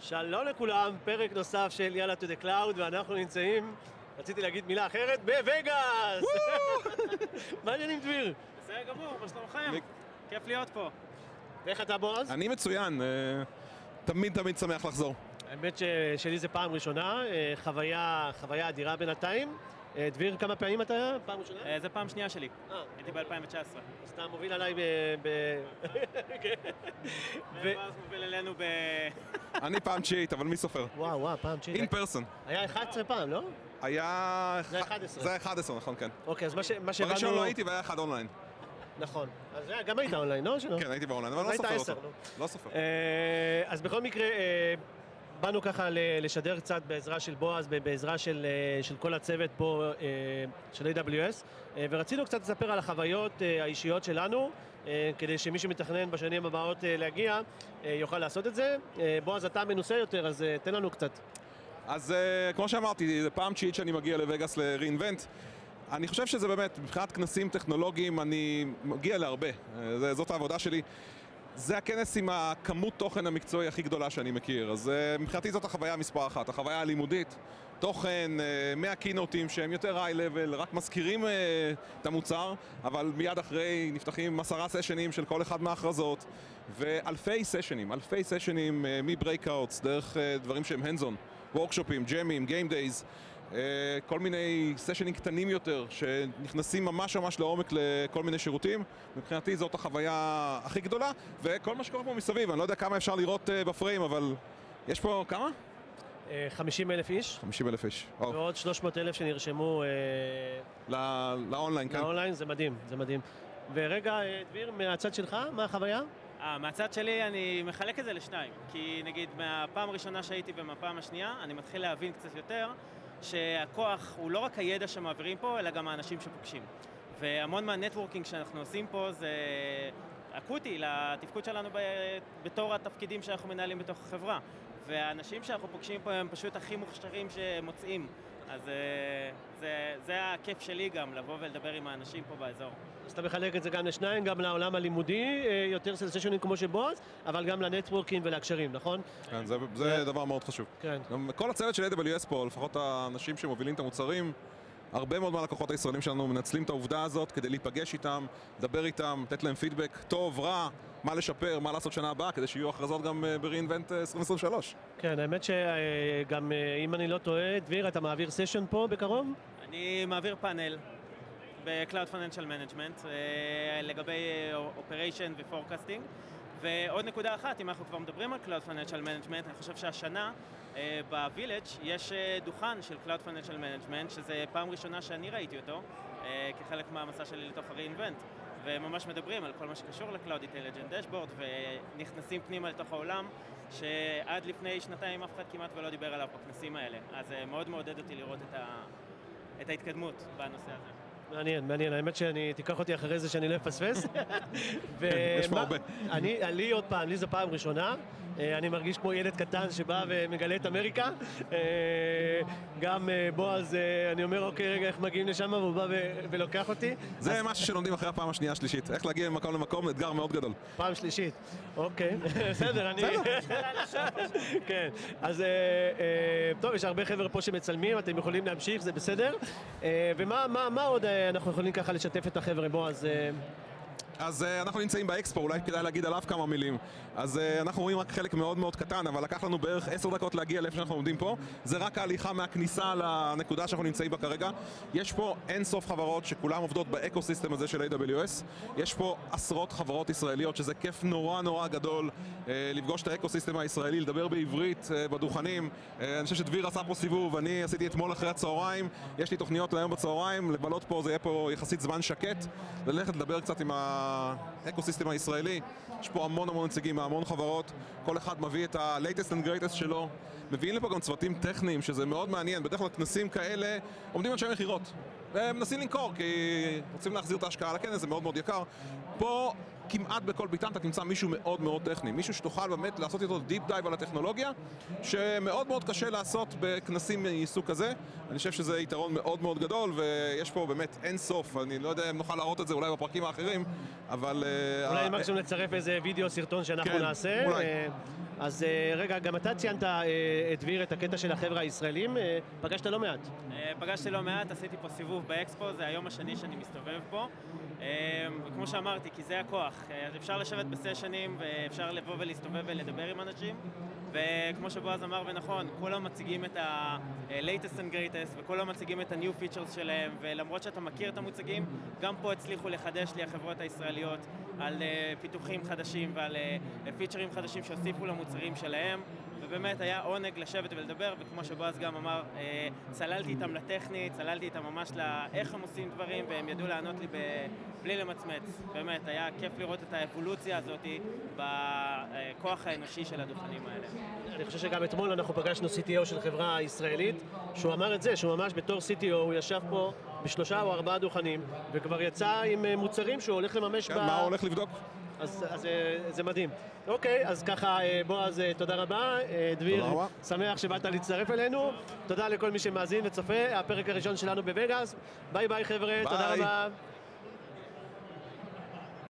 שלום לכולם, פרק נוסף של יאללה to the cloud, ואנחנו נמצאים, רציתי להגיד מילה אחרת, בווגאס! מה העניינים דביר? בסדר גמור, מה שלומכם? כיף להיות פה. ואיך אתה בועז? אני מצוין, אה, תמיד תמיד שמח לחזור. האמת ששלי זה פעם ראשונה, אה, חוויה אדירה בינתיים. אה, דביר, כמה פעמים אתה? פעם ראשונה? אה, זה פעם שנייה שלי, אה, הייתי ב-2019. אז אתה מוביל עליי ב... ב-. ו- ואז מוביל אלינו ב... אני פעם תשיעית, אבל מי סופר? וואו, וואו, פעם תשיעית in person. היה 11 פעם, לא? היה... זה 11. זה 11, נכון, כן. אוקיי, אז מה ש- שהבנו... בראשון לא הייתי והיה אחד אונליין. נכון. אז גם היית אונליין, לא? כן, הייתי באונליין, אבל לא סופר אותו. נו. לא סופר. אז בכל מקרה, באנו ככה לשדר קצת בעזרה של בועז, בעזרה של, אה, של כל הצוות פה אה, של AWS, אה, ורצינו קצת לספר על החוויות האישיות שלנו, כדי שמי שמתכנן בשנים הבאות להגיע, יוכל לעשות את זה. בועז, אתה מנוסה יותר, אז תן לנו קצת. אז כמו שאמרתי, זה פעם תשיעית שאני מגיע לווגאס ל-reinvent. אני חושב שזה באמת, מבחינת כנסים טכנולוגיים, אני מגיע להרבה. זאת העבודה שלי. זה הכנס עם הכמות תוכן המקצועי הכי גדולה שאני מכיר, אז uh, מבחינתי זאת החוויה מספר אחת, החוויה הלימודית, תוכן אה, מהקינוטים שהם יותר high-level, רק מזכירים אה, את המוצר, אבל מיד אחרי נפתחים עשרה סשנים של כל אחד מההכרזות, ואלפי סשנים, אלפי סשנים מ breakouts, דרך דברים שהם hands-on, וורקשופים, ג'מים, game days, כל מיני סשנים קטנים יותר שנכנסים ממש ממש לעומק לכל מיני שירותים. מבחינתי זאת החוויה הכי גדולה, וכל מה שקורה פה מסביב, אני לא יודע כמה אפשר לראות אה, בפריים, אבל יש פה כמה? 50 אלף איש, 50 אלף איש. או, ועוד 300 אלף שנרשמו אה, ל- לאונליין, כן. לאונליין, זה מדהים, זה מדהים. ורגע, אה, דביר, מהצד שלך, מה החוויה? אה, מהצד שלי אני מחלק את זה לשניים. כי נגיד מהפעם הראשונה שהייתי ומהפעם השנייה, אני מתחיל להבין קצת יותר שהכוח הוא לא רק הידע שמעבירים פה, אלא גם האנשים שפוגשים. והמון מה networking שאנחנו עושים פה זה אקוטי לתפקוד שלנו ב- בתור התפקידים שאנחנו מנהלים בתוך החברה. והאנשים שאנחנו פוגשים פה הם פשוט הכי מוכשרים שמוצאים. אז אה, זה, זה הכיף שלי גם, לבוא ולדבר עם האנשים פה באזור. אז אתה מחלק את זה גם לשניים, גם לעולם הלימודי, אה, יותר של סשנים כמו של בועז, אבל גם לנטוורקינג ולהקשרים, נכון? כן, זה, זה דבר מאוד חשוב. כן. גם כל הצוות של AWS פה, לפחות האנשים שמובילים את המוצרים, הרבה מאוד מהלקוחות הישראלים שלנו מנצלים את העובדה הזאת כדי להיפגש איתם, לדבר איתם, לתת להם פידבק טוב, רע, מה לשפר, מה לעשות שנה הבאה, כדי שיהיו הכרזות גם אה, ב-reinvent אה, 2023. כן, האמת שגם, אם אני לא טועה, דביר, אתה מעביר סשן פה בקרוב? אני מעביר פאנל ב-Cloud Financial Management אה, לגבי אה, Operation ו-Forecasting ועוד נקודה אחת, אם אנחנו כבר מדברים על Cloud Financial Management, אני חושב שהשנה אה, ב-Village יש אה, דוכן של Cloud Financial Management, שזה פעם ראשונה שאני ראיתי אותו אה, כחלק מהמסע שלי לתוך ה-reinvent וממש מדברים על כל מה שקשור ל-Cloud Intelligent Dashboard ונכנסים פנימה לתוך העולם שעד לפני שנתיים אף אחד כמעט ולא דיבר עליו בכנסים האלה אז אה, מאוד מעודד אותי לראות את, ה... את ההתקדמות בנושא הזה. מעניין, מעניין, האמת שאני, תיקח אותי אחרי זה שאני לא אפספס. יש פה הרבה. אני, לי עוד פעם, לי זו פעם ראשונה, אה, אני מרגיש כמו ילד קטן שבא ומגלה את אמריקה. אה, גם אה, בועז, אני אומר, אוקיי, רגע, איך מגיעים לשם, והוא בא ולוקח אותי. זה משהו שלומדים אחרי הפעם השנייה השלישית. איך להגיע ממקום למקום, אתגר מאוד גדול. פעם שלישית, אוקיי, בסדר, אני... כן, אז טוב, יש הרבה חבר'ה פה שמצלמים, אתם יכולים להמשיך, זה בסדר. ומה מה- מה עוד אנחנו יכולים ככה לשתף את החבר'ה? בועז, אז uh, אנחנו נמצאים באקספו, אולי כדאי להגיד עליו כמה מילים. אז אה, אנחנו רואים רק חלק מאוד מאוד קטן, אבל לקח לנו בערך עשר דקות להגיע לאיפה שאנחנו עומדים פה. זה רק ההליכה מהכניסה לנקודה שאנחנו נמצאים בה כרגע. יש פה אין סוף חברות שכולם עובדות ב ecosystem הזה של AWS. יש פה עשרות חברות ישראליות, שזה כיף נורא נורא גדול אה, לפגוש את ה ecosystem הישראלי, לדבר בעברית אה, בדוכנים. אה, אני חושב שדביר עשה פה סיבוב, אני עשיתי אתמול אחרי הצהריים. יש לי תוכניות להיום בצהריים, לבלות פה, זה יהיה פה יחסית זמן שקט. ללכת לדבר קצת עם ה ecosystem הישראלי. יש פה המון המון נציגים מהמון חברות, כל אחד מביא את ה-latest and greatest שלו. מביאים לפה גם צוותים טכניים, שזה מאוד מעניין. בדרך כלל כנסים כאלה עומדים אנשי מכירות. והם מנסים למכור, כי רוצים להחזיר את ההשקעה לכנס, זה מאוד מאוד יקר. פה כמעט בכל ביתן אתה תמצא מישהו מאוד מאוד טכני, מישהו שתוכל באמת לעשות איתו deep dive על הטכנולוגיה, שמאוד מאוד קשה לעשות בכנסים מסוג כזה. אני חושב שזה יתרון מאוד מאוד גדול, ויש פה באמת אין סוף, אני לא יודע אם נוכל להראות את זה אולי בפרקים האחרים, אבל... אה, אולי אה, מקסימום נצרף איזה וידאו, סרטון שאנחנו כן, נעשה. אולי. אה, אז רגע, גם אתה ציינת, את דביר, את הקטע של החבר'ה הישראלים, פגשת לא מעט. פגשתי לא מעט, עשיתי פה סיבוב באקספו, זה היום השני שאני מסתובב פה. וכמו שאמרתי, כי זה הכוח. אה, אז אפשר לשבת בסשנים, ואפשר לבוא ולהסתובב ולדבר עם אנשים. וכמו שבועז אמר ונכון, כולם מציגים את ה-latest and greatest, וכולם מציגים את ה-new features שלהם, ולמרות שאתה מכיר את המוצגים, גם פה הצליחו לחדש לי החברות הישראליות על אה, פיתוחים חדשים ועל אה, פיצ'רים חדשים שהוסיפו למוצרים שלהם. ובאמת היה עונג לשבת ולדבר, וכמו שבועז גם אמר, אה, צללתי איתם לטכני, צללתי איתם ממש לאיך הם עושים דברים, והם ידעו לענות לי ב... בלי למצמץ. באמת, היה כיף לראות את האבולוציה הזאת בכוח האנושי של הדוכנים האלה. אני חושב שגם אתמול אנחנו פגשנו CTO של חברה ישראלית, שהוא אמר את זה, שהוא ממש בתור CTO, הוא ישב פה בשלושה או ארבעה דוכנים, וכבר יצא עם אה, מוצרים שהוא הולך לממש כן, מה הוא הולך לבדוק? אז, אז אה, זה מדהים. אוקיי, אז ככה, אה, בועז, אה, תודה רבה. דביר, תודה רבה. שמח שבאת להצטרף אלינו. תודה לכל מי שמאזין וצופה. הפרק הראשון שלנו בווגאס. ביי ביי חבר'ה, תודה ביי. רבה.